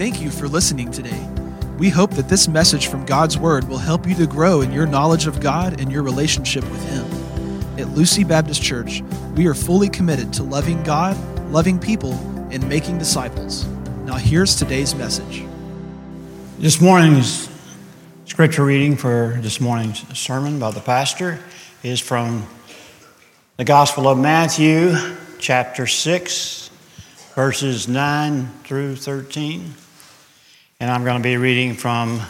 Thank you for listening today. We hope that this message from God's Word will help you to grow in your knowledge of God and your relationship with Him. At Lucy Baptist Church, we are fully committed to loving God, loving people, and making disciples. Now, here's today's message. This morning's scripture reading for this morning's sermon by the pastor is from the Gospel of Matthew, chapter 6, verses 9 through 13. And I'm going to be reading from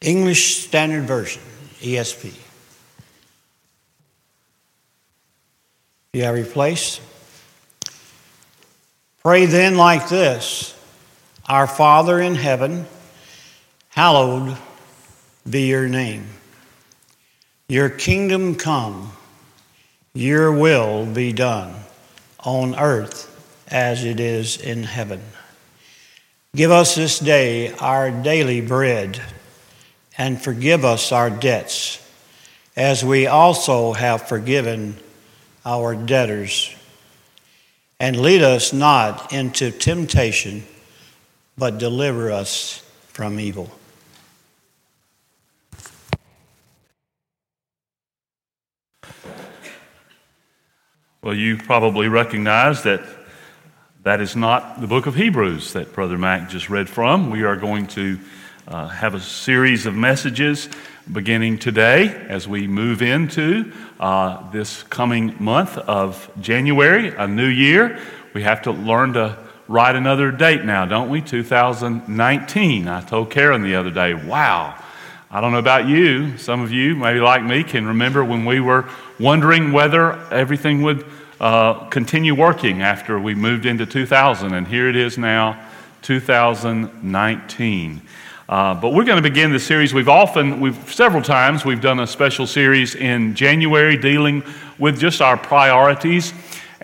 English Standard Version, ESV. If you have replaced, pray then like this Our Father in heaven, hallowed be your name. Your kingdom come, your will be done on earth as it is in heaven. Give us this day our daily bread, and forgive us our debts, as we also have forgiven our debtors. And lead us not into temptation, but deliver us from evil. Well, you probably recognize that that is not the book of Hebrews that Brother Mac just read from. We are going to uh, have a series of messages beginning today as we move into uh, this coming month of January, a new year. We have to learn to write another date now, don't we? 2019. I told Karen the other day, wow. I don't know about you. Some of you, maybe like me, can remember when we were wondering whether everything would uh, continue working after we moved into 2000. And here it is now, 2019. Uh, but we're going to begin the series. We've often, we've several times, we've done a special series in January dealing with just our priorities.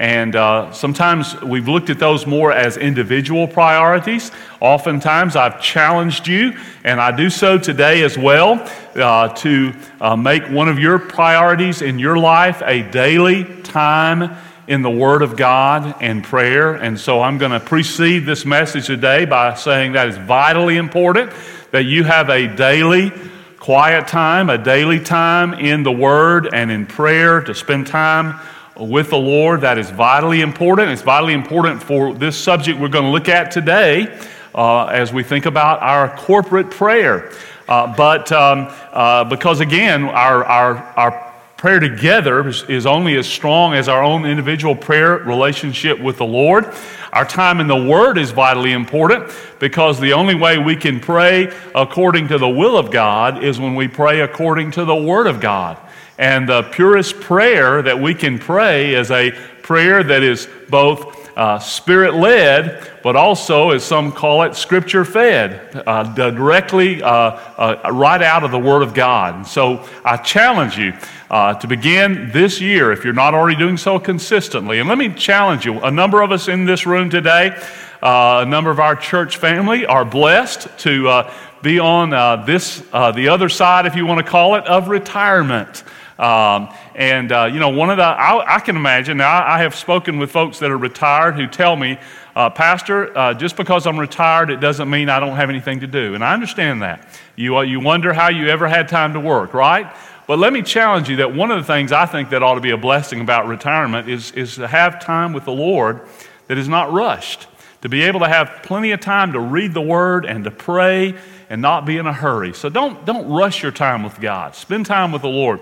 And uh, sometimes we've looked at those more as individual priorities. Oftentimes I've challenged you, and I do so today as well, uh, to uh, make one of your priorities in your life a daily time in the Word of God and prayer. And so I'm going to precede this message today by saying that it's vitally important that you have a daily quiet time, a daily time in the Word and in prayer to spend time with the Lord. That is vitally important. It's vitally important for this subject we're going to look at today uh, as we think about our corporate prayer. Uh, but um, uh, because again, our, our, our prayer together is, is only as strong as our own individual prayer relationship with the Lord. Our time in the Word is vitally important because the only way we can pray according to the will of God is when we pray according to the Word of God. And the purest prayer that we can pray is a prayer that is both uh, spirit led, but also, as some call it, scripture fed, uh, directly uh, uh, right out of the Word of God. And so I challenge you uh, to begin this year, if you're not already doing so consistently. And let me challenge you a number of us in this room today, uh, a number of our church family are blessed to be on this, the other side, if you want to call it, of retirement. Um, and, uh, you know, one of the, I, I can imagine, I, I, have spoken with folks that are retired who tell me, uh, Pastor, uh, just because I'm retired, it doesn't mean I don't have anything to do. And I understand that. You, uh, you wonder how you ever had time to work, right? But let me challenge you that one of the things I think that ought to be a blessing about retirement is, is to have time with the Lord that is not rushed, to be able to have plenty of time to read the Word and to pray and not be in a hurry. So don't, don't rush your time with God. Spend time with the Lord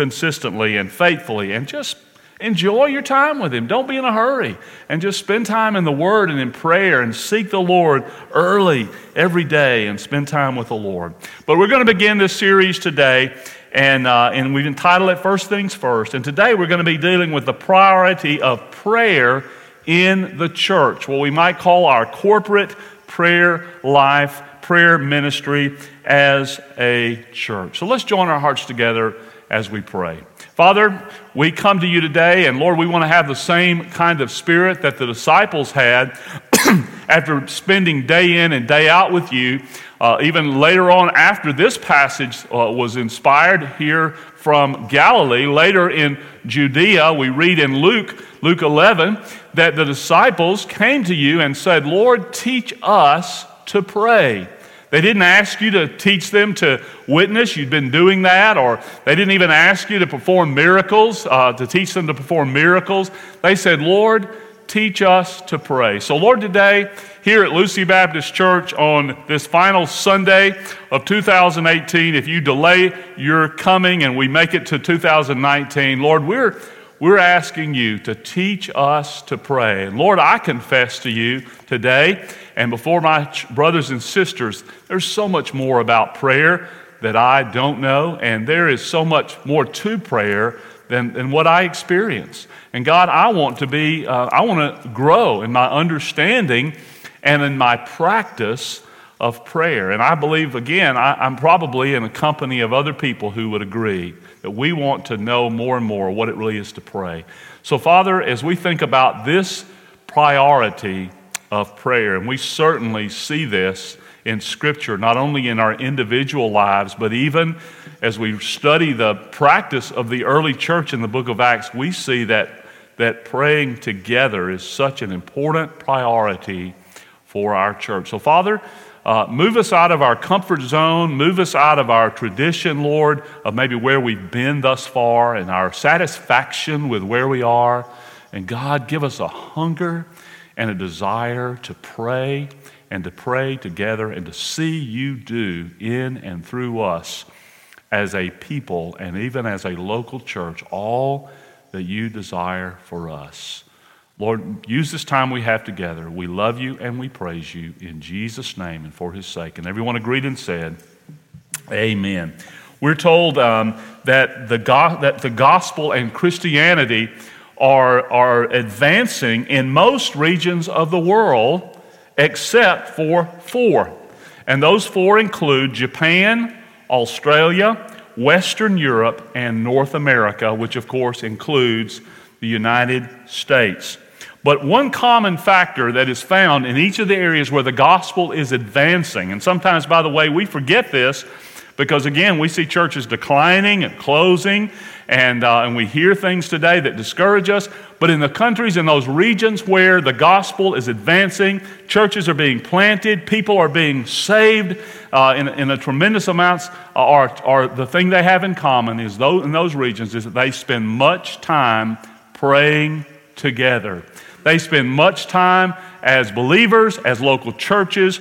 consistently and faithfully and just enjoy your time with Him. Don't be in a hurry and just spend time in the Word and in prayer and seek the Lord early every day and spend time with the Lord. But we're going to begin this series today. And, uh, and we've entitled it First Things First. And today we're going to be dealing with the priority of prayer in the church, what we might call our corporate prayer life prayer ministry as a church. So let's join our hearts together as we pray. Father, we come to you today, and Lord, we want to have the same kind of spirit that the disciples had after spending day in and day out with you. Uh, even later on, after this passage uh, was inspired here from Galilee. Later in Judea, we read in Luke, Luke 11, that the disciples came to you and said, Lord, teach us to pray. They didn't ask you to teach them to witness. You'd been doing that. Or they didn't even ask you to perform miracles, uh, to teach them to perform miracles. They said, Lord, teach us to pray. So, Lord, today, here at Lucy Baptist Church on this final Sunday of 2018, if you delay your coming and we make it to 2019, Lord, we're we're asking you to teach us to pray. Lord, I confess to you today and before my brothers and sisters, there's so much more about prayer that I don't know, and there is so much more to prayer than, than what I experience. And God, I want to be, uh, I want to grow in my understanding and in my practice of prayer. And I believe, again, I, I'm probably in a company of other people who would agree that we want to know more and more what it really is to pray. So, Father, as we think about this priority of prayer, and we certainly see this in Scripture, not only in our individual lives, but even as we study the practice of the early church in the book of Acts, we see that, that praying together is such an important priority for our church. So, Father, uh, move us out of our comfort zone, move us out of our tradition, Lord, of maybe where we've been thus far and our satisfaction with where we are. And God, give us a hunger and a desire to pray and to pray together and to see you do in and through us as a people and even as a local church all that you desire for us. Lord, use this time we have together. We love you and we praise you in Jesus' name and for his sake. And everyone agreed and said, Amen. We're told um, that, the go- that the gospel and Christianity are, are advancing in most regions of the world except for four. And those four include Japan, Australia, Western Europe, and North America, which of course includes the United States. But one common factor that is found in each of the areas where the gospel is advancing, and sometimes, by the way, we forget this because, again, we see churches declining and closing, and, uh, and we hear things today that discourage us. But in the countries, in those regions where the gospel is advancing, churches are being planted, people are being saved uh, in, in a tremendous amounts, are, are the thing they have in common is those, in those regions is that they spend much time praying together. They spend much time as believers, as local churches,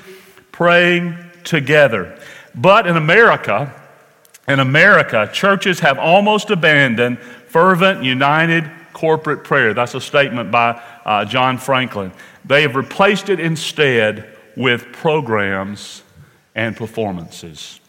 praying together. But in America, in America, churches have almost abandoned fervent, united corporate prayer. That's a statement by uh, John Franklin. They have replaced it instead with programs and performances.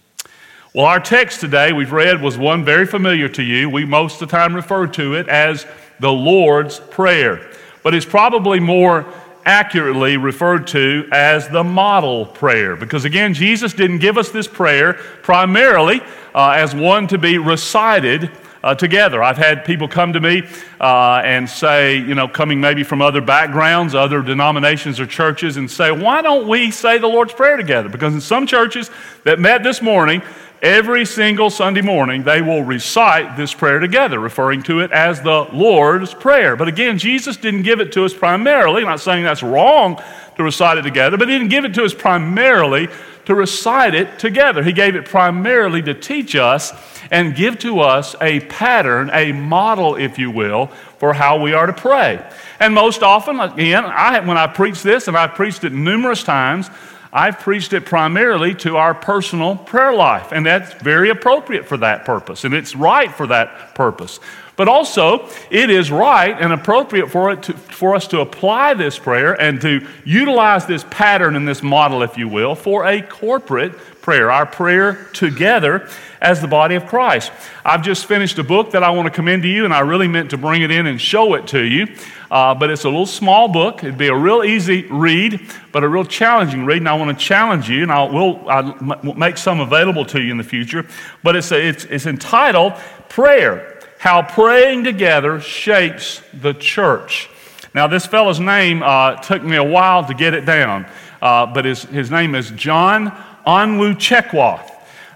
Well, our text today we've read was one very familiar to you. We most of the time refer to it as the Lord's Prayer, but it's probably more accurately referred to as the model prayer. Because again, Jesus didn't give us this prayer primarily uh, as one to be recited uh, together. I've had people come to me uh, and say, you know, coming maybe from other backgrounds, other denominations or churches, and say, why don't we say the Lord's Prayer together? Because in some churches that met this morning, every single Sunday morning, they will recite this prayer together, referring to it as the Lord's Prayer. But again, Jesus didn't give it to us primarily. I'm not saying that's wrong to recite it together, but He didn't give it to us primarily to recite it together. He gave it primarily to teach us and give to us a pattern, a model, if you will, for how we are to pray. And most often, again, I, when I preach this, and I've preached it numerous times, I've preached it primarily to our personal prayer life, and that's very appropriate for that purpose, and it's right for that purpose. But also, it is right and appropriate for, it to, for us to apply this prayer and to utilize this pattern and this model, if you will, for a corporate prayer, our prayer together as the body of Christ. I've just finished a book that I want to commend to you, and I really meant to bring it in and show it to you. Uh, but it's a little small book. It'd be a real easy read, but a real challenging read. And I want to challenge you, and I will I'll make some available to you in the future. But it's, a, it's, it's entitled Prayer How Praying Together Shapes the Church. Now, this fellow's name uh, took me a while to get it down, uh, but his, his name is John Onwuchekwa.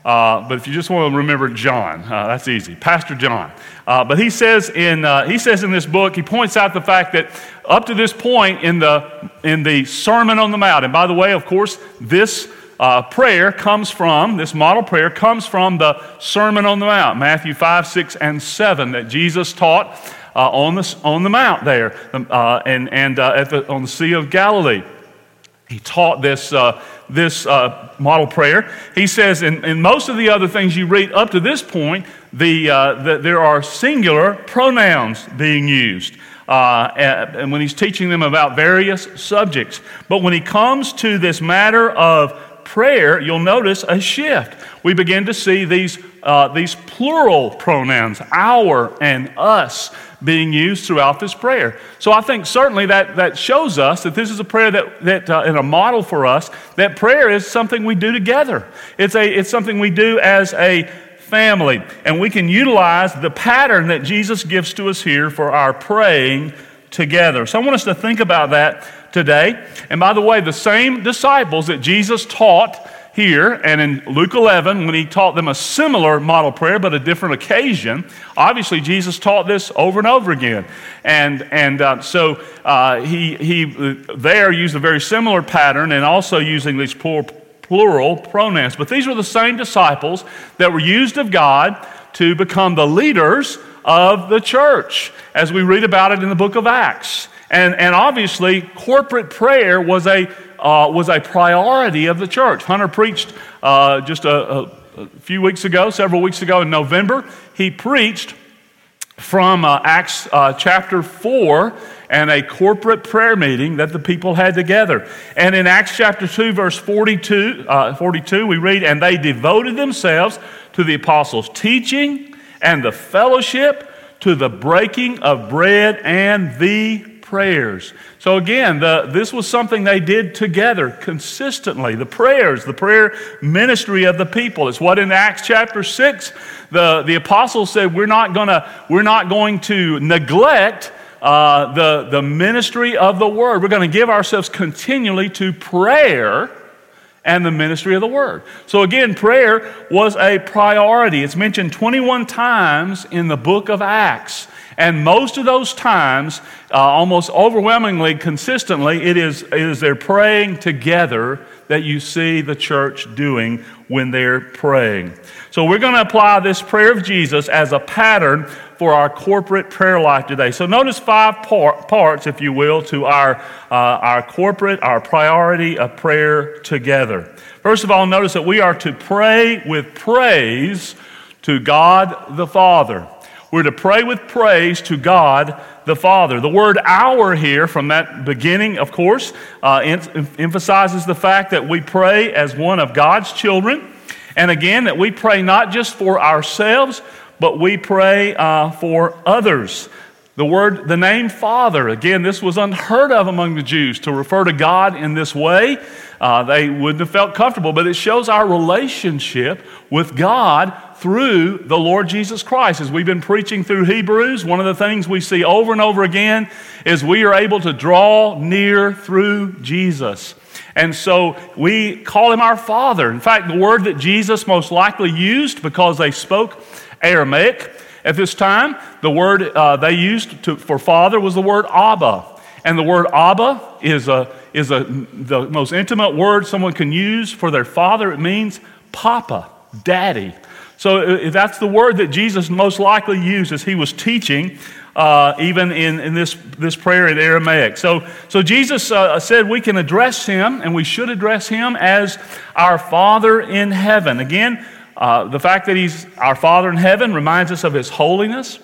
Uh, but if you just want to remember John, uh, that's easy. Pastor John. Uh, but he says, in, uh, he says in this book, he points out the fact that up to this point in the, in the Sermon on the Mount, and by the way, of course, this uh, prayer comes from, this model prayer comes from the Sermon on the Mount, Matthew 5, 6, and 7, that Jesus taught uh, on, the, on the Mount there uh, and, and uh, at the, on the Sea of Galilee. He taught this, uh, this uh, model prayer. He says, in, in most of the other things you read up to this point, the, the there are singular pronouns being used. Uh, and when he's teaching them about various subjects. But when he comes to this matter of prayer, you'll notice a shift. We begin to see these, uh, these plural pronouns, our and us, being used throughout this prayer. So I think certainly that, that shows us that this is a prayer that, that uh, and a model for us, that prayer is something we do together. It's, a, it's something we do as a family. And we can utilize the pattern that Jesus gives to us here for our praying together. So I want us to think about that today. And by the way, the same disciples that Jesus taught here and in Luke 11, when he taught them a similar model prayer, but a different occasion, obviously Jesus taught this over and over again. And, and uh, so uh, he, he there used a very similar pattern and also using these plural, plural pronouns. But these were the same disciples that were used of God to become the leaders of the church, as we read about it in the book of Acts. And, and obviously, corporate prayer was a, uh, was a priority of the church. Hunter preached uh, just a, a, a, few weeks ago, several weeks ago in November. He preached from uh, Acts uh, chapter 4 and a corporate prayer meeting that the people had together. And in Acts chapter 2, verse 42, uh, 42 we read, And they devoted themselves to the apostles' teaching and the fellowship, to the breaking of bread and the prayers. So, again, the, this was something they did together consistently. The prayers, the prayer ministry of the people. It's what in Acts chapter 6, the, the apostles said, We're not, gonna, we're not going to neglect. Uh, the, the ministry of the word. We're going to give ourselves continually to prayer and the ministry of the word. So, again, prayer was a priority. It's mentioned 21 times in the book of Acts. And most of those times, uh, almost overwhelmingly, consistently, it is, it is their praying together that you see the church doing when they're praying. So we're going to apply this prayer of Jesus as a pattern for our corporate prayer life today. So notice five par- parts, if you will, to our, uh, our corporate, our priority of prayer together. First of all, notice that we are to pray with praise to God the Father. We're to pray with praise to God the Father. The word our here, from that beginning, of course, uh, em- emphasizes the fact that we pray as one of God's children. And again, that we pray not just for ourselves, but we pray uh, for others. The word, the name Father, again, this was unheard of among the Jews to refer to God in this way. Uh, they wouldn't have felt comfortable, but it shows our relationship with God through the Lord Jesus Christ. As we've been preaching through Hebrews, one of the things we see over and over again is we are able to draw near through Jesus. And so we call him our Father. In fact, the word that Jesus most likely used because they spoke Aramaic at this time, the word uh, they used to, for father was the word Abba. And the word Abba is, a, is a, the most intimate word someone can use for their father. It means Papa, Daddy. So uh, that's the word that Jesus most likely used as he was teaching, uh, even in, in this, this prayer in Aramaic. So, so Jesus uh, said we can address him, and we should address him as our Father in heaven. Again, uh, the fact that he's our Father in heaven reminds us of his holiness,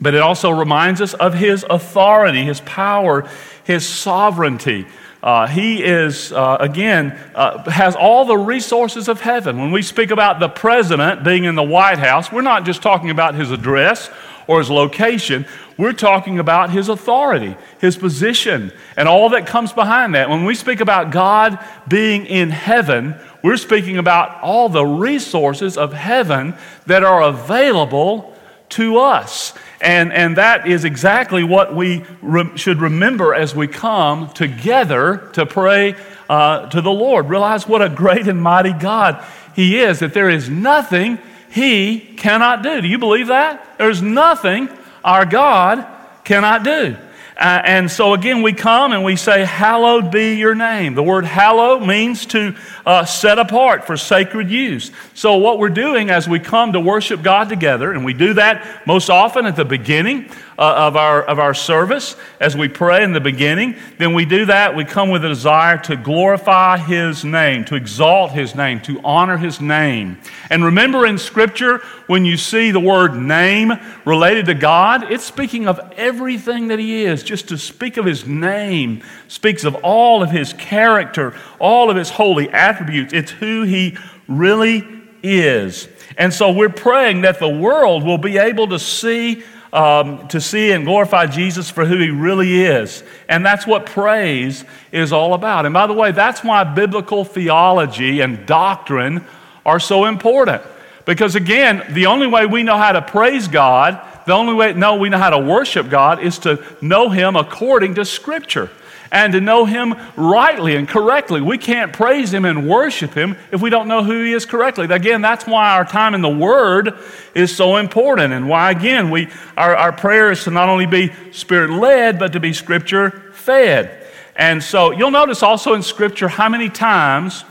but it also reminds us of his authority, his power, his sovereignty. Uh, he is, uh, again, uh, has all the resources of heaven. When we speak about the president being in the White House, we're not just talking about his address or his location. We're talking about his authority, his position, and all that comes behind that. When we speak about God being in heaven, we're speaking about all the resources of heaven that are available to us. And, and that is exactly what we re- should remember as we come together to pray uh, to the Lord. Realize what a great and mighty God He is, that there is nothing He cannot do. Do you believe that? There's nothing our God cannot do. Uh, and so again, we come and we say, Hallowed be your name. The word hallow means to uh, set apart for sacred use. So, what we're doing as we come to worship God together, and we do that most often at the beginning uh, of, our, of our service, as we pray in the beginning, then we do that. We come with a desire to glorify His name, to exalt His name, to honor His name. And remember in Scripture, when you see the word name related to God, it's speaking of everything that He is just to speak of his name speaks of all of his character, all of his holy attributes. It's who he really is. And so we're praying that the world will be able to see. Um, to see and glorify Jesus for who he really is. And that's what praise is all about. And by the way, that's why biblical theology and doctrine are so important. Because again, the only way we know how to praise God the only way no, we know how to worship God is to know Him according to Scripture and to know Him rightly and correctly. We can't praise Him and worship Him if we don't know who He is correctly. Again, that's why our time in the Word is so important, and why, again, we, our, our prayer is to not only be Spirit led, but to be Scripture fed. And so you'll notice also in Scripture how many times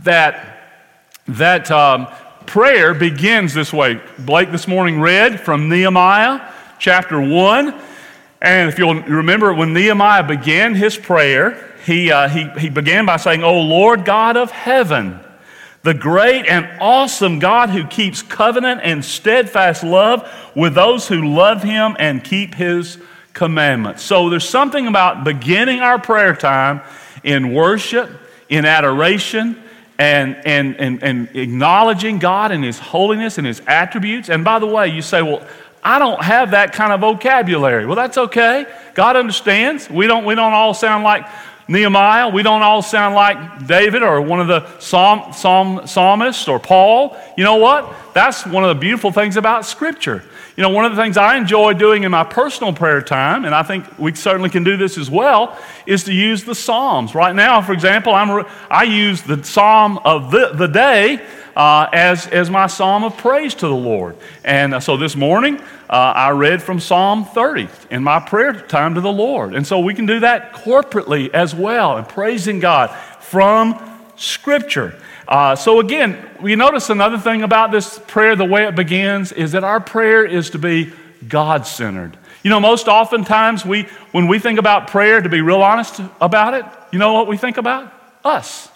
that, that um, prayer begins this way. Blake this morning read from Nehemiah chapter 1. And if you'll remember, when Nehemiah began his prayer, he, uh, he, he began by saying, O Lord God of heaven, the great and awesome God who keeps covenant and steadfast love with those who love him and keep his commandments. So there's something about beginning our prayer time in worship, in adoration, and, and, and, and acknowledging God and His holiness and His attributes. And by the way, you say, well, I don't have that kind of vocabulary. Well, that's okay. God understands. We don't, we don't all sound like Nehemiah. We don't all sound like David or one of the psalm, psalm, psalmists or Paul. You know what? That's one of the beautiful things about Scripture. You know, one of the things I enjoy doing in my personal prayer time, and I think we certainly can do this as well, is to use the Psalms. Right now, for example, I'm, I use the Psalm of the, the day uh, as, as my psalm of praise to the Lord. And uh, so this morning, uh, I read from Psalm 30 in my prayer time to the Lord. And so we can do that corporately as well and praising God from Scripture. Uh, so, again, we notice another thing about this prayer, the way it begins, is that our prayer is to be God centered. You know, most oftentimes we, when we think about prayer, to be real honest about it, you know what we think about? Us.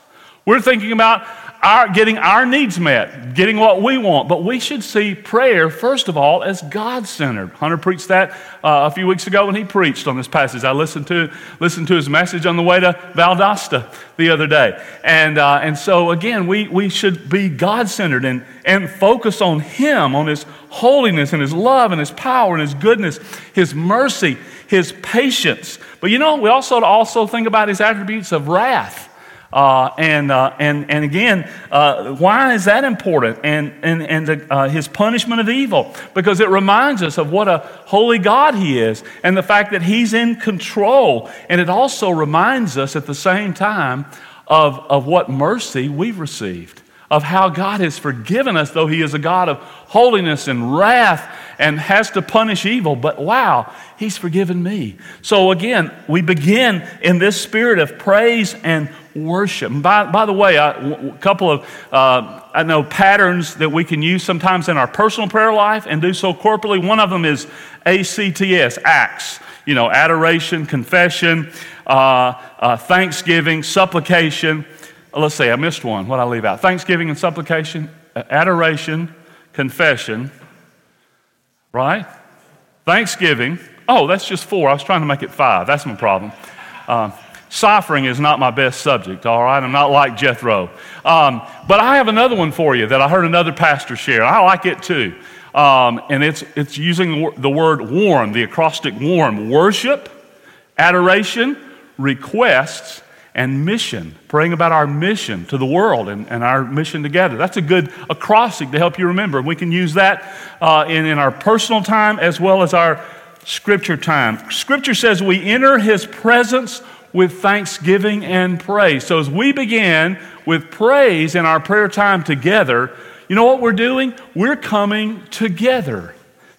We're thinking about our, getting our needs met, getting what we want. But we should see prayer, first of all, as God centered. Hunter preached that uh, a few weeks ago when he preached on this passage. I listened to, listened to his message on the way to Valdosta the other day. And, uh, and so, again, we, we should be God centered and, and focus on Him, on His holiness and His love and His power and His goodness, His mercy, His patience. But you know, we also also think about His attributes of wrath. Uh, and, uh, and, and again, uh, why is that important? And, and, and the, uh, his punishment of evil, because it reminds us of what a holy God he is and the fact that he's in control. And it also reminds us at the same time of, of what mercy we've received of how God has forgiven us, though He is a God of holiness and wrath and has to punish evil. But wow, He's forgiven me. So again, we begin in this spirit of praise and worship. And by, by the way, a couple of uh, I know patterns that we can use sometimes in our personal prayer life and do so corporately. One of them is ACTS, acts. You know, adoration, confession, uh, uh, thanksgiving, supplication. Let's see, I missed one. What I leave out? Thanksgiving and supplication, adoration, confession, right? Thanksgiving. Oh, that's just four. I was trying to make it five. That's my problem. Uh, Suffering is not my best subject, all right? I'm not like Jethro. Um, but I have another one for you that I heard another pastor share. I like it too. Um, and it's, it's using the word warm, the acrostic warm worship, adoration, requests, and mission, praying about our mission to the world and, and our mission together. That's a good acrostic to help you remember. We can use that uh, in, in our personal time as well as our scripture time. Scripture says we enter his presence with thanksgiving and praise. So as we begin with praise in our prayer time together, you know what we're doing? We're coming together.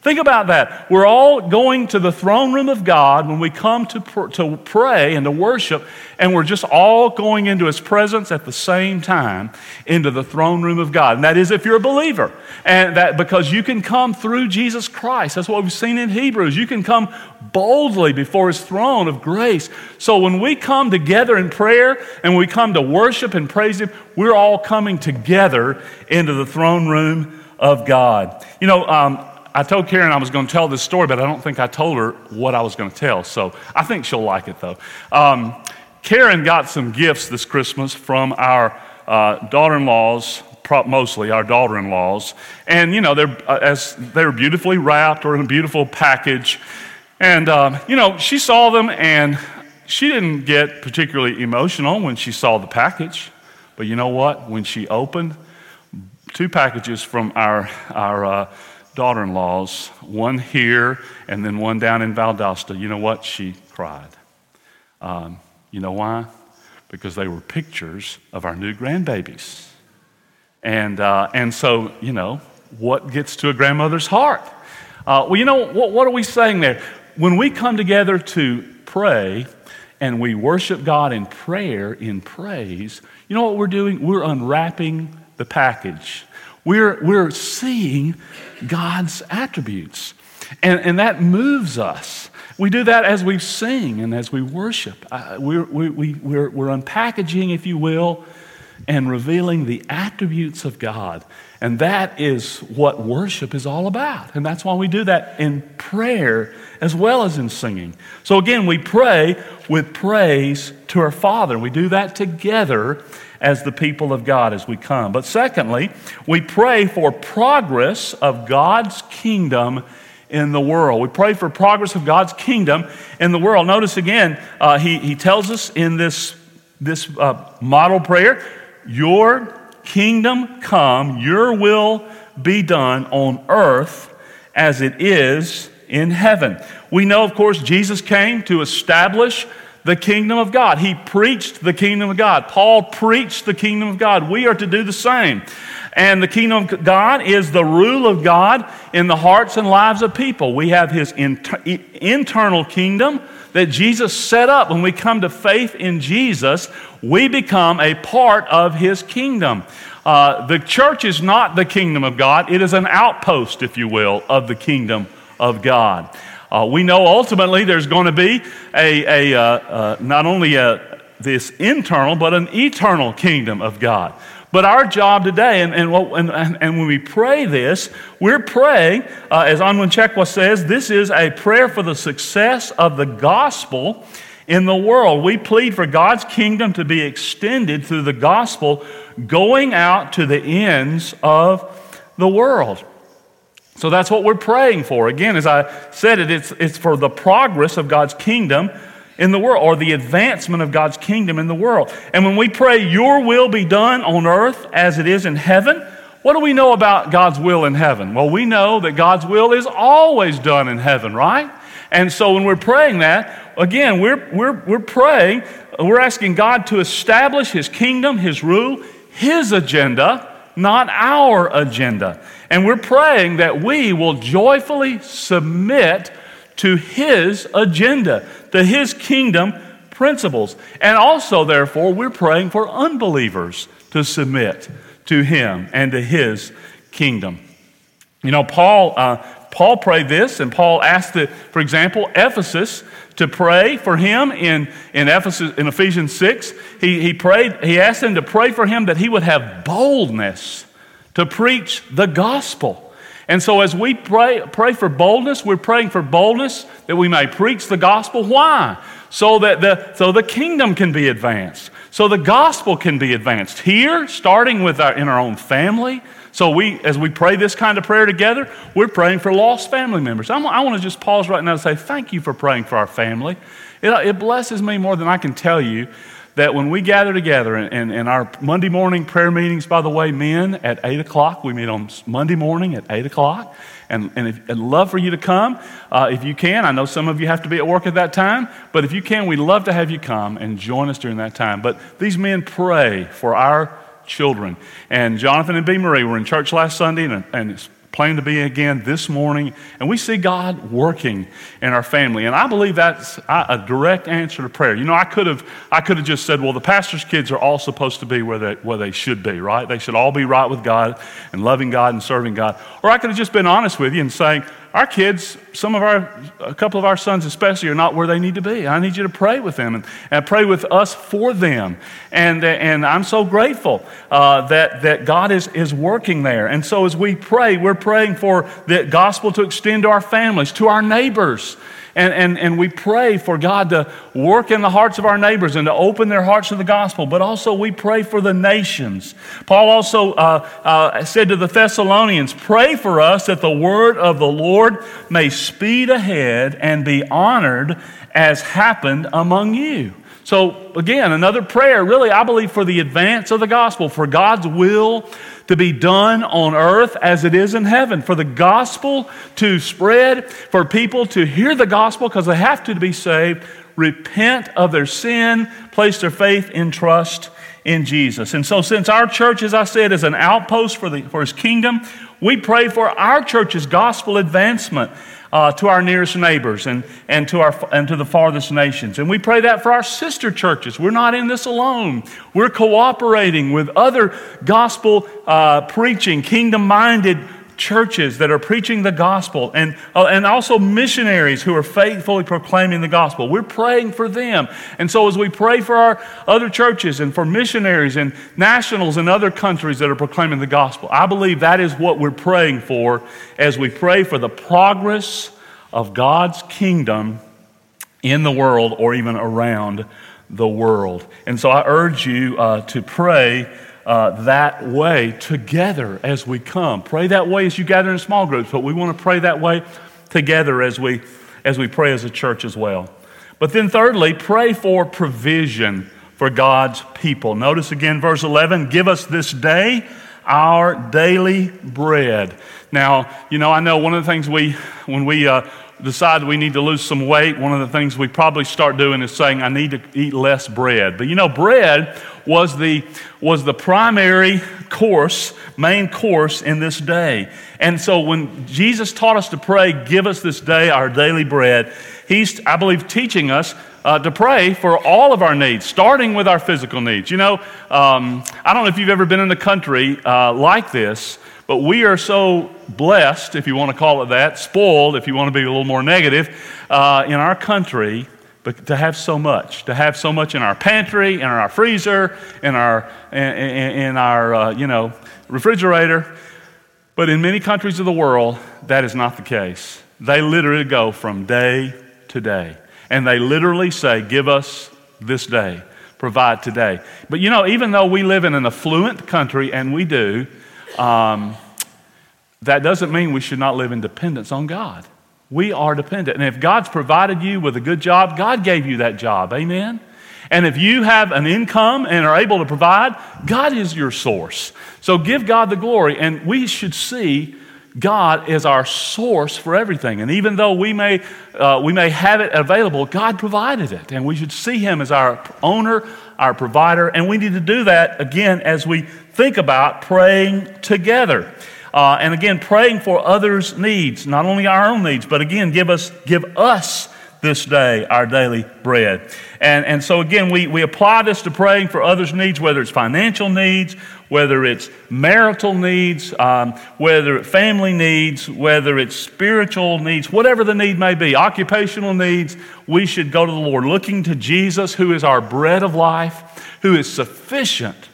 Think about that. We're all going to the throne room of God when we come to, pr- to pray and to worship, and we're just all going into His presence at the same time into the throne room of God. And that is if you're a believer. And that because you can come through Jesus Christ. That's what we've seen in Hebrews. You can come boldly before His throne of grace. So when we come together in prayer and we come to worship and praise Him, we're all coming together into the throne room of God. You know, um, I told Karen I was going to tell this story, but I don't think I told her what I was going to tell. So I think she'll like it though. Um, Karen got some gifts this Christmas from our uh, daughter in laws, mostly our daughter in laws. And, you know, they're, uh, as they were beautifully wrapped or in a beautiful package. And, uh, you know, she saw them and she didn't get particularly emotional when she saw the package. But you know what? When she opened two packages from our, our, uh, daughter in laws, one here and then one down in Valdosta, you know what? She cried. Um, you know why? Because they were pictures of our new grandbabies. And, uh, and so, you know, what gets to a grandmother's heart? Uh, well, you know, what, what are we saying there? When we come together to pray and we worship God in prayer, in praise, you know what we're doing? We're unwrapping the package. We're, we're seeing God's attributes. And, and that moves us. We do that as we sing and as we worship. Uh, we're, we, we, we're, we're unpackaging, if you will, and revealing the attributes of God. And that is what worship is all about. And that's why we do that in prayer as well as in singing. So again, we pray with praise to our Father. We do that together as the people of God as we come. But secondly, we pray for progress of God's kingdom in the world. We pray for progress of God's kingdom in the world. Notice again, uh, he, he tells us in this, this uh, model prayer, Your kingdom come, your will be done on earth as it is in heaven. We know, of course, Jesus came to establish the kingdom of God. He preached the kingdom of God. Paul preached the kingdom of God. We are to do the same. And the kingdom of God is the rule of God in the hearts and lives of people. We have his inter- internal kingdom that Jesus set up. When we come to faith in Jesus, we become a part of his kingdom. Uh, the church is not the kingdom of God, it is an outpost, if you will, of the kingdom of God. Uh, we know ultimately there's going to be a, a uh, uh, not only a, this internal, but an eternal kingdom of God. But our job today, and, and, and, and when we pray this, we're praying, uh, as Onwuchekwa says, this is a prayer for the success of the gospel in the world. We plead for God's kingdom to be extended through the gospel going out to the ends of the world. So that's what we're praying for. Again, as I said it, it's, it's for the progress of God's kingdom in the world or the advancement of God's kingdom in the world. And when we pray, Your will be done on earth as it is in heaven, what do we know about God's will in heaven? Well, we know that God's will is always done in heaven, right? And so when we're praying that, again, we're, we're, we're praying, we're asking God to establish His kingdom, His rule, His agenda not our agenda. And we're praying that we will joyfully submit to His agenda, to His kingdom principles. And also, therefore, we're praying for unbelievers to submit to Him and to His kingdom. You know, Paul, uh, Paul prayed this, and Paul asked, that, for example, Ephesus to pray for him in, in, Ephesus, in Ephesians 6. He, he, prayed, he asked them to pray for him that he would have boldness to preach the gospel. And so, as we pray, pray for boldness, we're praying for boldness that we may preach the gospel. Why? So that the, so the kingdom can be advanced, so the gospel can be advanced. Here, starting with our, in our own family, so we, as we pray this kind of prayer together, we're praying for lost family members. I'm, i want to just pause right now and say thank you for praying for our family. It, it blesses me more than I can tell you that when we gather together, and, and, our Monday morning prayer meetings, by the way, men at 8 o'clock, we meet on Monday morning at 8 o'clock. And, and if, I'd love for you to come uh, if you can. I know some of you have to be at work at that time, but if you can, we'd love to have you come and join us during that time. But these men pray for our children. And Jonathan and B. Marie were in church last Sunday, and, and it's plan to be again this morning. And we see God working in our family. And I believe that's a direct answer to prayer. You know, I could have, I could have just said, well, the pastor's kids are all supposed to be where they, where they should be, right? They should all be right with God and loving God and serving God. Or I could have just been honest with you and saying, our kids, some of our, a couple of our sons especially, are not where they need to be. I need you to pray with them and, and pray with us for them. And, and I'm so grateful uh, that, that God is, is working there. And so as we pray, we're praying for the gospel to extend to our families, to our neighbors. And, and, and we pray for God to work in the hearts of our neighbors and to open their hearts to the gospel. But also, we pray for the nations. Paul also uh, uh, said to the Thessalonians, Pray for us that the word of the Lord may speed ahead and be honored as happened among you. So, again, another prayer, really, I believe, for the advance of the gospel, for God's will to be done on earth as it is in heaven, for the gospel to spread, for people to hear the gospel because they have to, to be saved, repent of their sin, place their faith in trust in Jesus. And so, since our church, as I said, is an outpost for, the, for his kingdom, we pray for our church's gospel advancement uh, to our nearest neighbors and, and, to our, and to the farthest nations. And we pray that for our sister churches. We're not in this alone. We're cooperating with other gospel uh, preaching, kingdom minded churches that are preaching the gospel and, uh, and also missionaries who are faithfully proclaiming the gospel. We're praying for them. And so, as we pray for our other churches and for missionaries and nationals in other countries that are proclaiming the gospel, I believe that is what we're praying for as we pray for the progress of God's kingdom in the world or even around the world. And so, I urge you uh, to pray uh, that way together as we come. Pray that way as you gather in small groups, but we want to pray that way together as we, as we pray as a church as well. But then, thirdly, pray for provision for God's people. Notice again, verse 11 give us this day our daily bread. Now, you know, I know one of the things we, when we uh, decide we need to lose some weight, one of the things we probably start doing is saying, I need to eat less bread. But you know, bread was the, was the primary course, main course in this day. And so when Jesus taught us to pray, give us this day our daily bread, he's, I believe, teaching us uh, to pray for all of our needs, starting with our physical needs. You know, um, I don't know if you've ever been in a country uh, like this, but we are so blessed, if you want to call it that, spoiled, if you want to be a little more negative, uh, in our country but to have so much, to have so much in our pantry, in our freezer, in our, in, in our uh, you know, refrigerator. But in many countries of the world, that is not the case. They literally go from day to day. And they literally say, Give us this day, provide today. But you know, even though we live in an affluent country, and we do, um, that doesn't mean we should not live in dependence on God. We are dependent. And if God's provided you with a good job, God gave you that job. Amen? And if you have an income and are able to provide, God is your source. So give God the glory. And we should see God as our source for everything. And even though we may, uh, we may have it available, God provided it. And we should see Him as our owner, our provider. And we need to do that again as we think about praying together. Uh, and again, praying for others' needs, not only our own needs, but again, give us, give us this day our daily bread. And, and so, again, we, we apply this to praying for others' needs, whether it's financial needs, whether it's marital needs, um, whether it's family needs, whether it's spiritual needs, whatever the need may be, occupational needs, we should go to the Lord, looking to Jesus, who is our bread of life, who is sufficient,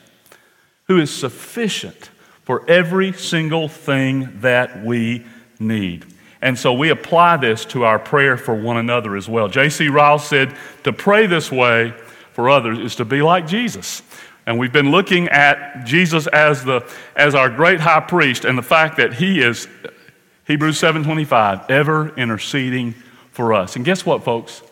who is sufficient for every single thing that we need. And so we apply this to our prayer for one another as well. J.C. Ryle said to pray this way for others is to be like Jesus. And we've been looking at Jesus as, the, as our great high priest and the fact that he is, Hebrews 7.25, ever interceding for us. And guess what, folks?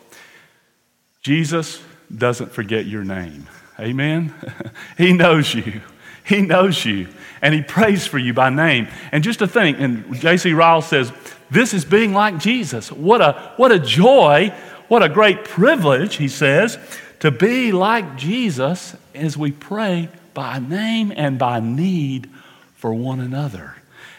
Jesus doesn't forget your name. Amen? he knows you. He knows you. And he prays for you by name. And just to think, and J.C. Ryle says, this is being like Jesus. What a, what a joy, what a great privilege, he says, to be like Jesus as we pray by name and by need for one another.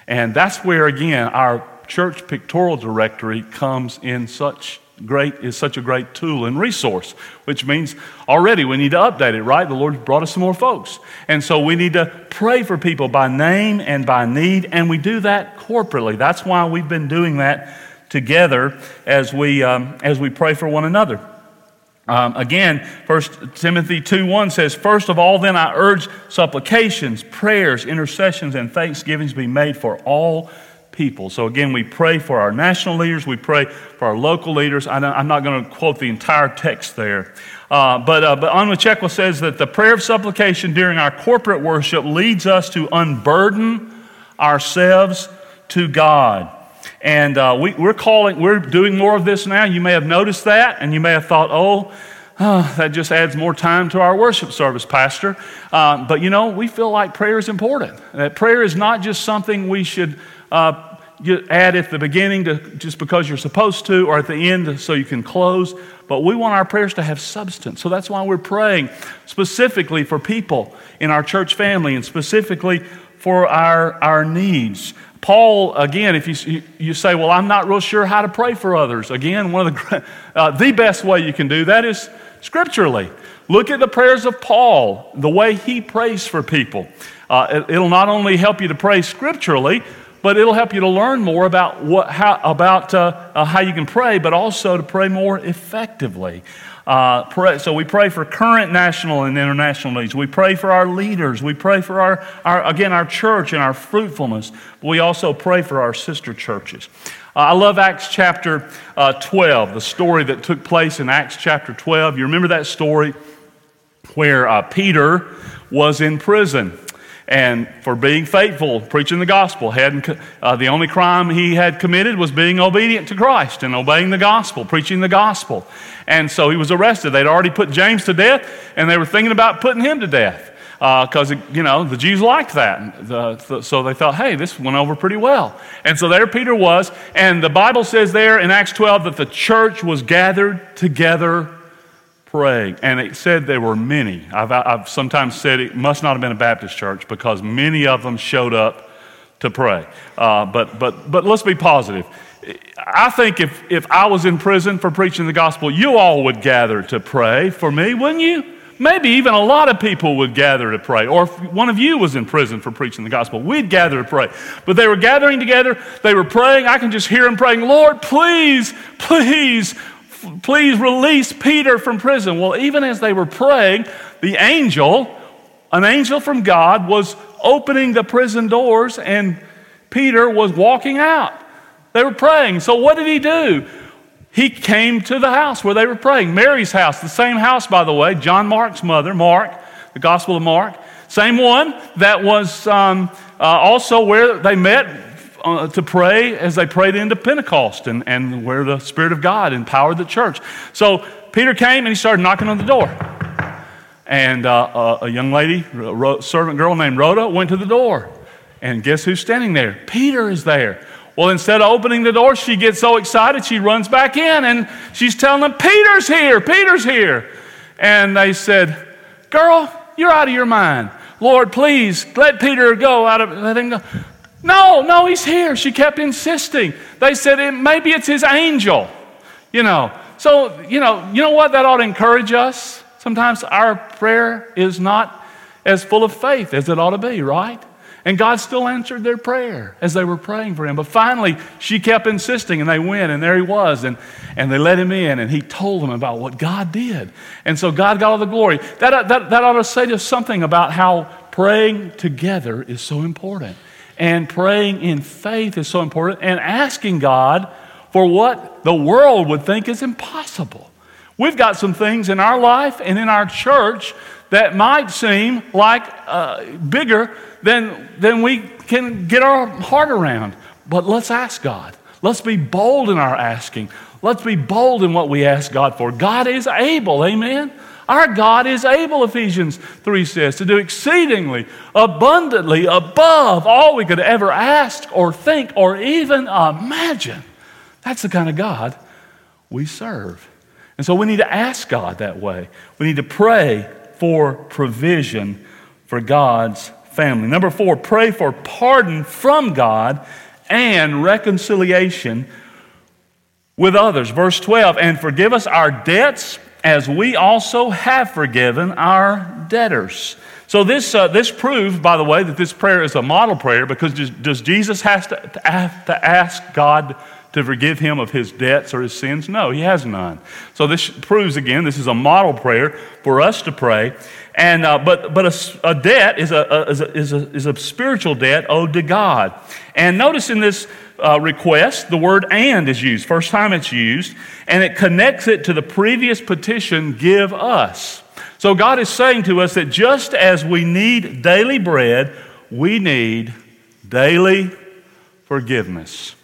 And that's where, again, our church pictorial directory comes in such great is such a great tool and resource which means already we need to update it right? The lord brought us some more folks. And so we need to pray for people by name and by need and we do that corporately. That's why we've been doing that together as we um, as we pray for one another. Um, again, 1 Timothy 2 1 says, First of all, then I urge supplications, prayers, intercessions, and thanksgivings be made for all people. So again, we pray for our national leaders, we pray for our local leaders. I'm not going to quote the entire text there. Uh, but, uh, but Onwuchekwa says that the prayer of supplication during our corporate worship leads us to unburden ourselves to God. And uh, we, are calling, we're doing more of this now. You may have noticed that, and you may have thought, oh, oh that just adds more time to our worship service, Pastor. Uh, but you know, we feel like prayer is important. That prayer is not just something we should uh, add at the beginning to, just because you're supposed to, or at the end so you can close. But we want our prayers to have substance. So that's why we're praying specifically for people in our church family and specifically for our, our needs. Paul, again, if you, you say, Well, I'm not real sure how to pray for others, again, one of the, uh, the best way you can do that is scripturally. Look at the prayers of Paul, the way he prays for people. Uh, it, will not only help you to pray scripturally, but it'll help you to learn more about, what, how, about uh, uh, how you can pray, but also to pray more effectively. Uh, pray, so we pray for current national and international needs. We pray for our leaders. We pray for our, our again, our church and our fruitfulness. We also pray for our sister churches. Uh, I love Acts chapter uh, 12, the story that took place in Acts chapter 12. You remember that story where uh, Peter was in prison and for being faithful, preaching the gospel. Hadn't, uh, the only crime he had committed was being obedient to Christ and obeying the gospel, preaching the gospel. And so he was arrested. They'd already put James to death, and they were thinking about putting him to death because, uh, you know, the Jews liked that. The, so they thought, hey, this went over pretty well. And so there Peter was. And the Bible says there in Acts 12 that the church was gathered together praying. And it said there were many. I've, I've sometimes said it must not have been a Baptist church because many of them showed up to pray. Uh, but, but, but let's be positive. I think if, if I was in prison for preaching the gospel, you all would gather to pray for me, wouldn't you? Maybe even a lot of people would gather to pray. Or if one of you was in prison for preaching the gospel, we'd gather to pray. But they were gathering together, they were praying. I can just hear them praying, Lord, please, please please release Peter from prison. Well, even as they were praying, the angel, an angel from God, was opening the prison doors and Peter was walking out. They were praying. So, what did he do? He came to the house where they were praying. Mary's house, the same house, by the way, John Mark's mother, Mark, the Gospel of Mark. Same one that was um, uh, also where they met to pray as they prayed into Pentecost and, and where the Spirit of God empowered the church. So Peter came and he started knocking on the door. And uh, a, a young lady, a servant girl named Rhoda, went to the door. And guess who's standing there? Peter is there. Well, instead of opening the door, she gets so excited she runs back in and she's telling them, Peter's here, Peter's here. And they said, Girl, you're out of your mind. Lord, please let Peter go out of let him go. No, no, he's here. She kept insisting. They said, maybe it's his angel. You know, so, you know, you know what? That ought to encourage us. Sometimes our prayer is not as full of faith as it ought to be, right? And God still answered their prayer as they were praying for him. But finally, she kept insisting, and they went, and there he was. And, and they let him in, and he told them about what God did. And so God got all the glory. That, that, that ought to say us something about how praying together is so important and praying in faith is so important and asking God for what the world would think is impossible. We've got some things in our life and in our church that might seem like uh, bigger than, than we can get our heart around. But let's ask God. Let's be bold in our asking. Let's be bold in what we ask God for. God is able, amen? Our God is able, Ephesians 3 says, to do exceedingly, abundantly, above all we could ever ask or think or even imagine. That's the kind of God we serve. And so we need to ask God that way. We need to pray for provision for God's family. Number four, pray for pardon from God and reconciliation with others. Verse 12, and forgive us our debts as we also have forgiven our debtors. So this, uh, this proves, by the way, that this prayer is a model prayer because does, does Jesus has to, have to ask God to forgive him of his debts or his sins? No, he has none. So this proves again, this is a model prayer for us to pray. And, uh, but but a, a debt is a, a, is, a, is, a, spiritual debt owed to God. And notice in this uh, request, the word and is used, first time it's used, and it connects it to the previous petition, give us. So God is saying to us that just as we need daily bread, we need daily forgiveness.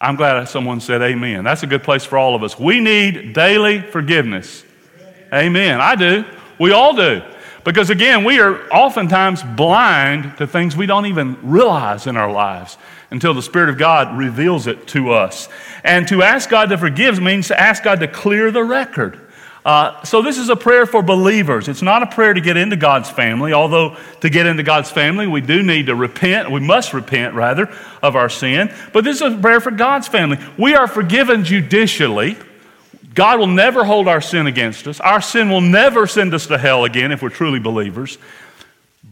I'm glad someone said amen. That's a good place for all of us. We need daily forgiveness. Amen. I do. We all do. Because again, we are oftentimes blind to things we don't even realize in our lives until the Spirit of God reveals it to us. And to ask God to forgive means to ask God to clear the record. Uh, so, this is a prayer for believers. It's not a prayer to get into God's family, although to get into God's family, we do need to repent. We must repent, rather, of our sin. But this is a prayer for God's family. We are forgiven judicially. God will never hold our sin against us. Our sin will never send us to hell again if we're truly believers.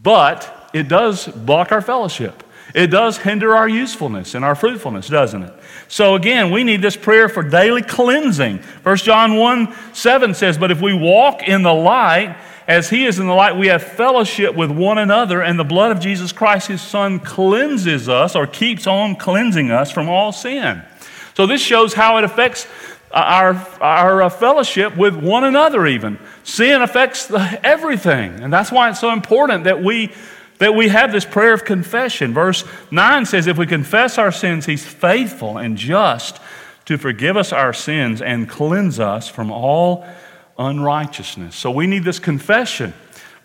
But it does block our fellowship. It does hinder our usefulness and our fruitfulness, doesn't it? So again, we need this prayer for daily cleansing. 1 John 1 7 says, But if we walk in the light, as he is in the light, we have fellowship with one another, and the blood of Jesus Christ, his Son, cleanses us or keeps on cleansing us from all sin. So this shows how it affects our, our uh, fellowship with one another, even. Sin affects the, everything. And that's why it's so important that we that we have this prayer of confession. Verse 9 says, If we confess our sins, He's faithful and just to forgive us our sins and cleanse us from all unrighteousness. So we need this confession.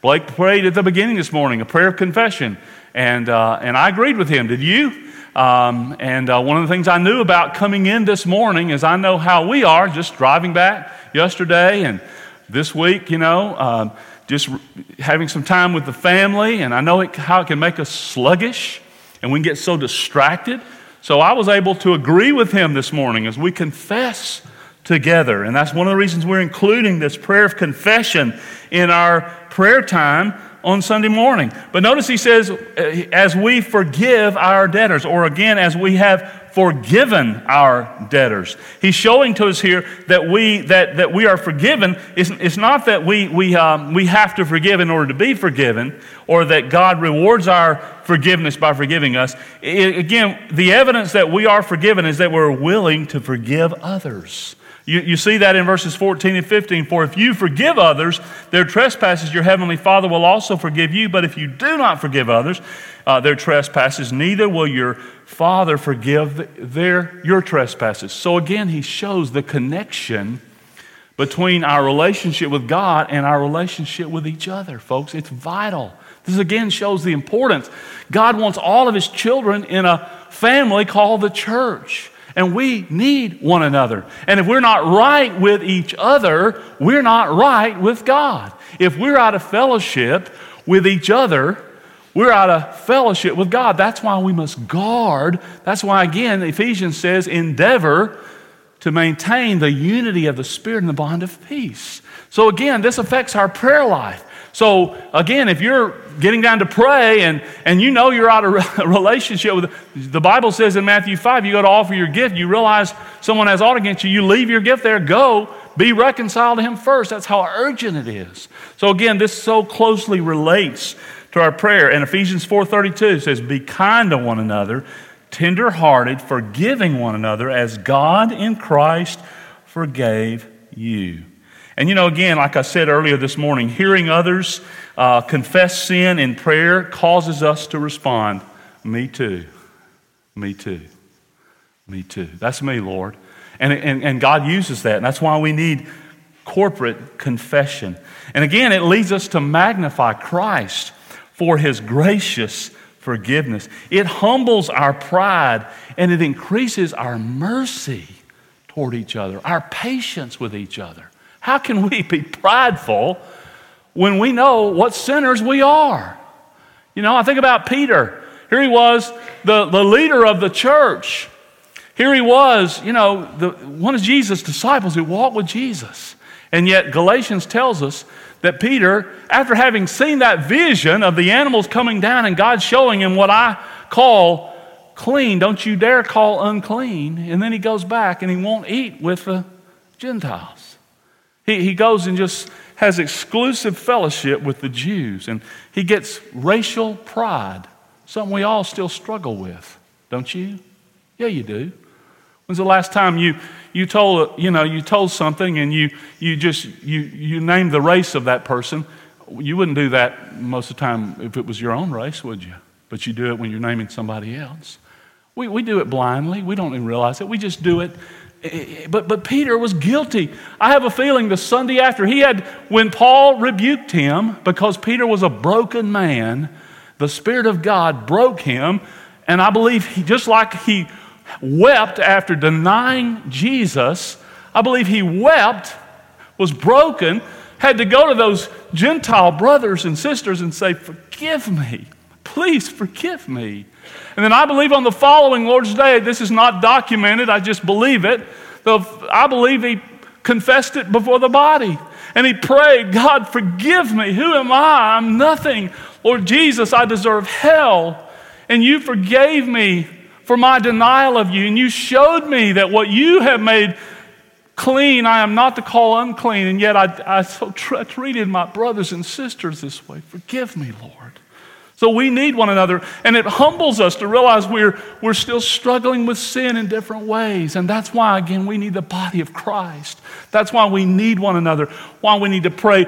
Blake prayed at the beginning this morning a prayer of confession, and, uh, and I agreed with him. Did you? Um, and uh, one of the things I knew about coming in this morning is I know how we are just driving back yesterday and this week, you know. Um, just having some time with the family, and I know it, how it can make us sluggish and we can get so distracted. So I was able to agree with him this morning as we confess together. And that's one of the reasons we're including this prayer of confession in our prayer time on Sunday morning. But notice he says, uh, as we forgive our debtors, or again, as we have forgiven our debtors. He's showing to us here that we, that, that we are forgiven. It's, it's not that we, we, um, we have to forgive in order to be forgiven, or that God rewards our forgiveness by forgiving us. It, again, the evidence that we are forgiven is that we're willing to forgive others. You, you see that in verses 14 and 15. For if you forgive others their trespasses, your heavenly Father will also forgive you. But if you do not forgive others uh, their trespasses, neither will your Father forgive their, your trespasses. So again, he shows the connection between our relationship with God and our relationship with each other, folks. It's vital. This again shows the importance. God wants all of his children in a family called the church. And we need one another. And if we're not right with each other, we're not right with God. If we're out of fellowship with each other, we're out of fellowship with God. That's why we must guard. That's why, again, Ephesians says, endeavor to maintain the unity of the Spirit and the bond of peace. So, again, this affects our prayer life. So, again, if you're getting down to pray and, and you know you're out of relationship with, the Bible says in Matthew 5, you go to offer your gift, you realize someone has ought against you, you leave your gift there, go, be reconciled to him first. That's how urgent it is. So, again, this so closely relates to our prayer. And Ephesians 4.32 says, be kind to one another, tenderhearted, forgiving one another as God in Christ forgave you. And you know, again, like I said earlier this morning, hearing others uh, confess sin in prayer causes us to respond, Me too. Me too. Me too. That's me, Lord. And, and, and God uses that. And that's why we need corporate confession. And again, it leads us to magnify Christ for his gracious forgiveness. It humbles our pride and it increases our mercy toward each other, our patience with each other. How can we be prideful when we know what sinners we are? You know, I think about Peter. Here he was, the, the leader of the church. Here he was, you know, the, one of Jesus' disciples who walked with Jesus. And yet, Galatians tells us that Peter, after having seen that vision of the animals coming down and God showing him what I call clean, don't you dare call unclean, and then he goes back and he won't eat with the Gentiles. He, he goes and just has exclusive fellowship with the Jews, and he gets racial pride, something we all still struggle with, don't you? Yeah, you do. When's the last time you, you told, you know, you told something and you, you just, you, you named the race of that person? You wouldn't do that most of the time if it was your own race, would you? But you do it when you're naming somebody else. We, we do it blindly. We don't even realize it. We just do it. But, but Peter was guilty. I have a feeling the Sunday after, he had, when Paul rebuked him, because Peter was a broken man, the Spirit of God broke him. And I believe he, just like he wept after denying Jesus. I believe he wept, was broken, had to go to those Gentile brothers and sisters and say, Forgive me. Please forgive me. And then I believe on the following Lord's Day, this is not documented, I just believe it. I believe he confessed it before the body. And he prayed, God, forgive me. Who am I? I'm nothing. Lord Jesus, I deserve hell. And you forgave me for my denial of you. And you showed me that what you have made clean, I am not to call unclean. And yet I, I so treated my brothers and sisters this way. Forgive me, Lord. So we need one another. And it humbles us to realize we're, we're still struggling with sin in different ways. And that's why, again, we need the body of Christ. That's why we need one another, why we need to pray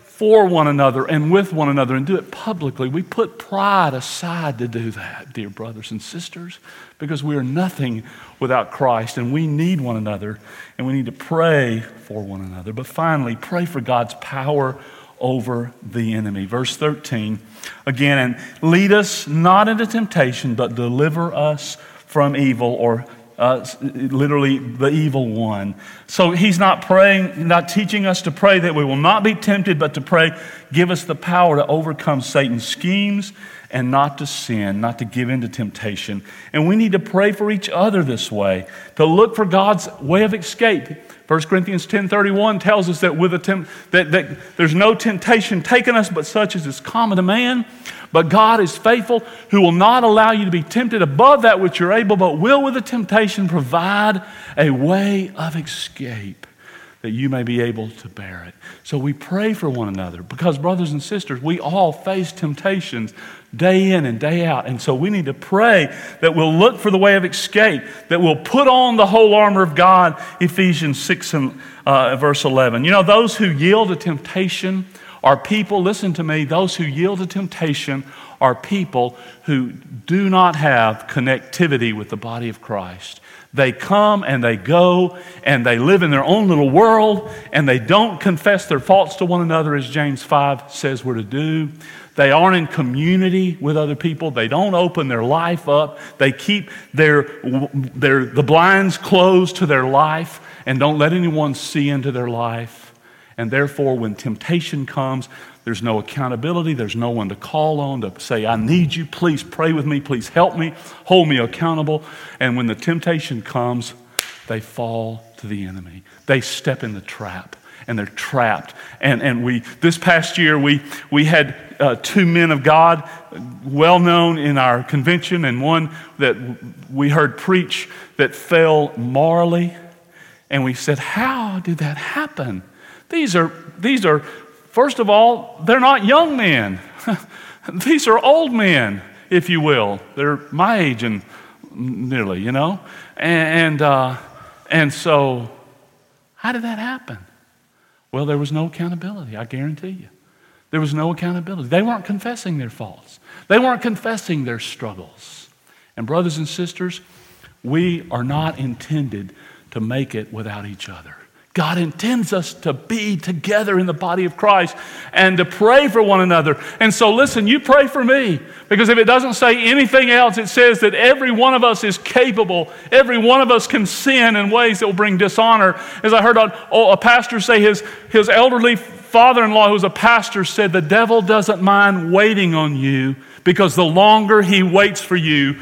for one another and with one another and do it publicly. We put pride aside to do that, dear brothers and sisters, because we are nothing without Christ and we need one another and we need to pray for one another. But finally, pray for God's power over the enemy. Verse 13 again, and lead us not into temptation, but deliver us from evil or uh, literally the evil one. So he's not praying, not teaching us to pray that we will not be tempted, but to pray, give us the power to overcome Satan's schemes and not to sin, not to give in to temptation. And we need to pray for each other this way, to look for God's way of escape. 1 Corinthians 10:31 tells us that with a temp- that, that there's no temptation taken us but such as is common to man. But God is faithful, who will not allow you to be tempted above that which you're able, but will with the temptation provide a way of escape that you may be able to bear it. So we pray for one another because, brothers and sisters, we all face temptations day in and day out. And so we need to pray that we'll look for the way of escape, that we'll put on the whole armor of God, Ephesians 6 and uh, verse 11. You know, those who yield to temptation are people, listen to me, those who yield to temptation are people who do not have connectivity with the body of Christ. They come and they go and they live in their own little world and they don't confess their faults to one another, as James 5 says we're to do. They aren't in community with other people. They don't open their life up. They keep their, their, the blinds closed to their life and don't let anyone see into their life. And therefore, when temptation comes, there's no accountability. There's no one to call on to say, I need you. Please pray with me. Please help me. Hold me accountable. And when the temptation comes, they fall to the enemy. They step in the trap and they're trapped. And, and we, this past year, we, we had uh, two men of God, well known in our convention, and one that we heard preach that fell morally. And we said, How did that happen? These are, these are first of all, they're not young men. these are old men, if you will. They're my age and nearly, you know? And, and, uh, and so, how did that happen? Well, there was no accountability, I guarantee you. There was no accountability. They weren't confessing their faults, they weren't confessing their struggles. And, brothers and sisters, we are not intended to make it without each other. God intends us to be together in the body of Christ and to pray for one another. And so, listen, you pray for me because if it doesn't say anything else, it says that every one of us is capable. Every one of us can sin in ways that will bring dishonor. As I heard a, oh, a pastor say, his, his elderly father in law, who's a pastor, said, The devil doesn't mind waiting on you because the longer he waits for you,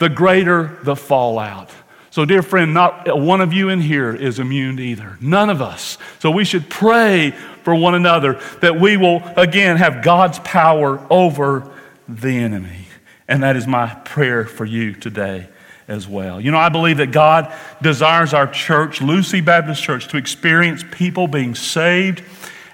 the greater the fallout. So, dear friend, not one of you in here is immune either. None of us. So, we should pray for one another that we will, again, have God's power over the enemy. And that is my prayer for you today as well. You know, I believe that God desires our church, Lucy Baptist Church, to experience people being saved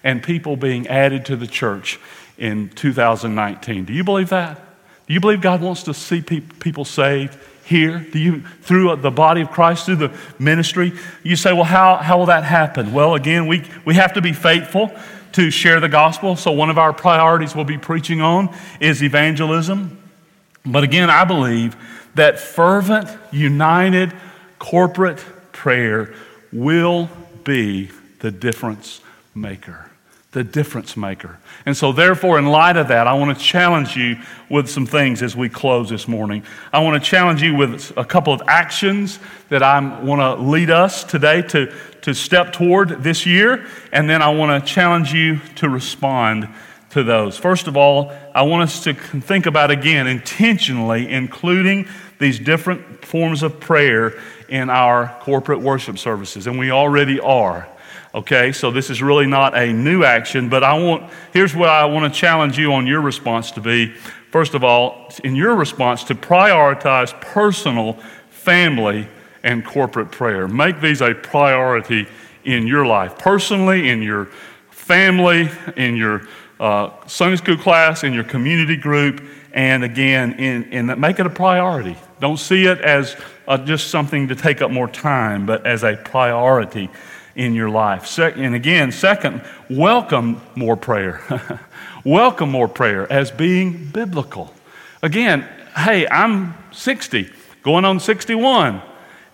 and people being added to the church in 2019. Do you believe that? Do you believe God wants to see pe- people saved? Here? Do you, through uh, the body of Christ, through the ministry? You say, well, how, how will that happen? Well, again, we, we have to be faithful to share the gospel. So, one of our priorities we'll be preaching on is evangelism. But again, I believe that fervent, united, corporate prayer will be the difference maker the difference maker. And so, therefore, in light of that, I want to challenge you with some things as we close this morning. I want to challenge you with a couple of actions that I want to lead us today to, to step toward this year. And then I want to challenge you to respond to those. First of all, I want us to think about again intentionally including these different forms of prayer in our corporate worship services. And we already are. Okay, so this is really not a new action, but I want, here's what I want to challenge you on your response to be. First of all, in your response, to prioritize personal, family, and corporate prayer. Make these a priority in your life, personally, in your family, in your uh, Sunday school class, in your community group, and again, in, in make it a priority. Don't see it as uh, just something to take up more time, but as a priority in your life. And again, second, welcome more prayer. welcome more prayer as being biblical. Again, hey, I'm 60, going on 61.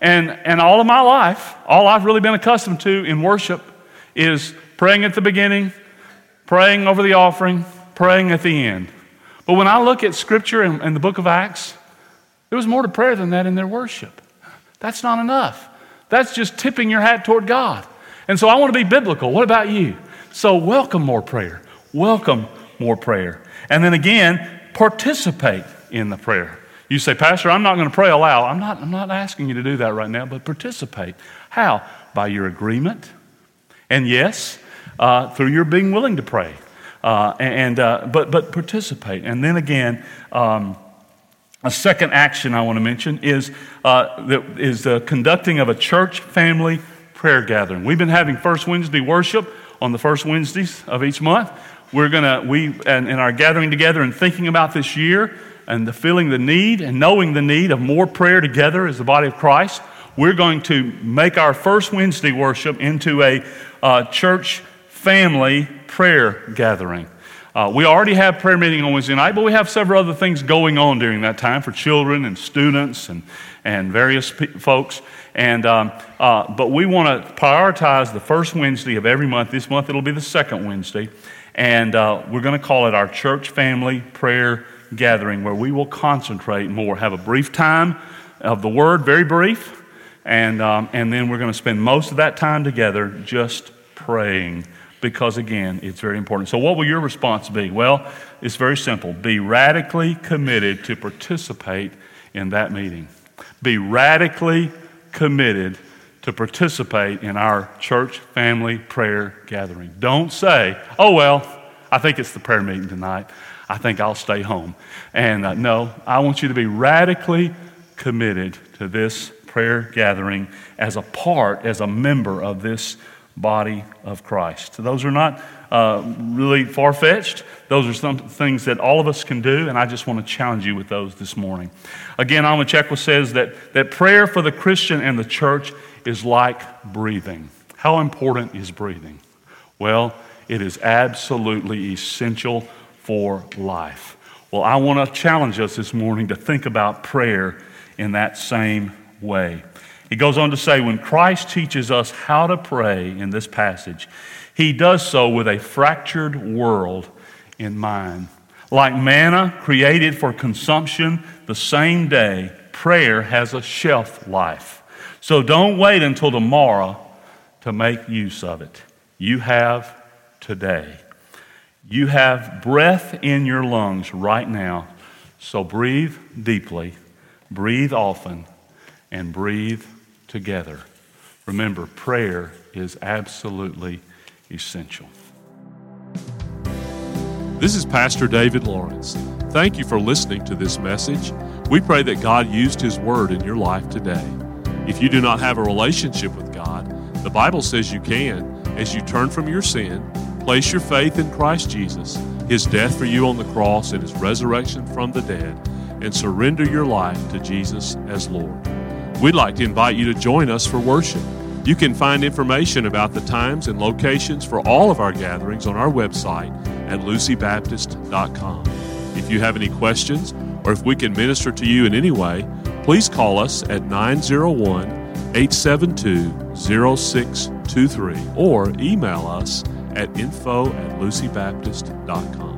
And, and all of my life, all I've really been accustomed to in worship is praying at the beginning, praying over the offering, praying at the end. But when I look at Scripture and, and the book of Acts, there was more to prayer than that in their worship. That's not enough. That's just tipping your hat toward God. And so I want to be biblical. What about you? So welcome more prayer. Welcome more prayer. And then again, participate in the prayer. You say, Pastor, I'm not going to pray aloud. I'm not, I'm not asking you to do that right now, but participate. How? By your agreement. And yes, uh, through your being willing to pray. Uh, and, uh, but, but participate. And then again, um, a second action I want to mention is, uh, is the conducting of a church family prayer gathering. We've been having First Wednesday worship on the first Wednesdays of each month. We're going to, we, and in our gathering together and thinking about this year and the feeling the need and knowing the need of more prayer together as the body of Christ, we're going to make our first Wednesday worship into a uh, church family prayer gathering. Uh, we already have prayer meeting on Wednesday night, but we have several other things going on during that time for children and students and, and various pe- folks. And, um, uh, but we want to prioritize the first Wednesday of every month. This month it'll be the second Wednesday. And uh, we're going to call it our church family prayer gathering where we will concentrate more, have a brief time of the word, very brief. And, um, and then we're going to spend most of that time together just praying because, again, it's very important. So, what will your response be? Well, it's very simple be radically committed to participate in that meeting. Be radically committed to participate in our church family prayer gathering. Don't say, oh, well, I think it's the prayer meeting tonight. I think I'll stay home. And uh, no, I want you to be radically committed to this prayer gathering as a part, as a member of this body of Christ. Those are not uh, really far fetched. Those are some things that all of us can do, and I just want to challenge you with those this morning. Again, Onwuchekwa says that, that prayer for the Christian and the church is like breathing. How important is breathing? Well, it is absolutely essential for life. Well, I want to challenge us this morning to think about prayer in that same way. He goes on to say, when Christ teaches us how to pray in this passage, he does so with a fractured world in mind. Like manna created for consumption the same day, prayer has a shelf life. So don't wait until tomorrow to make use of it. You have today. You have breath in your lungs right now. So breathe deeply, breathe often, and breathe together. Remember, prayer is absolutely essential. This is Pastor David Lawrence. Thank you for listening to this message. We pray that God used His Word in your life today. If you do not have a relationship with God, the Bible says you can as you turn from your sin, place your faith in Christ Jesus, His death for you on the cross, and His resurrection from the dead, and surrender your life to Jesus as Lord. We'd like to invite you to join us for worship. You can find information about the times and locations for all of our gatherings on our website at lucybaptist.com. If you have any questions or if we can minister to you in any way, please call us at 901 872 0623 or email us at info at lucybaptist.com.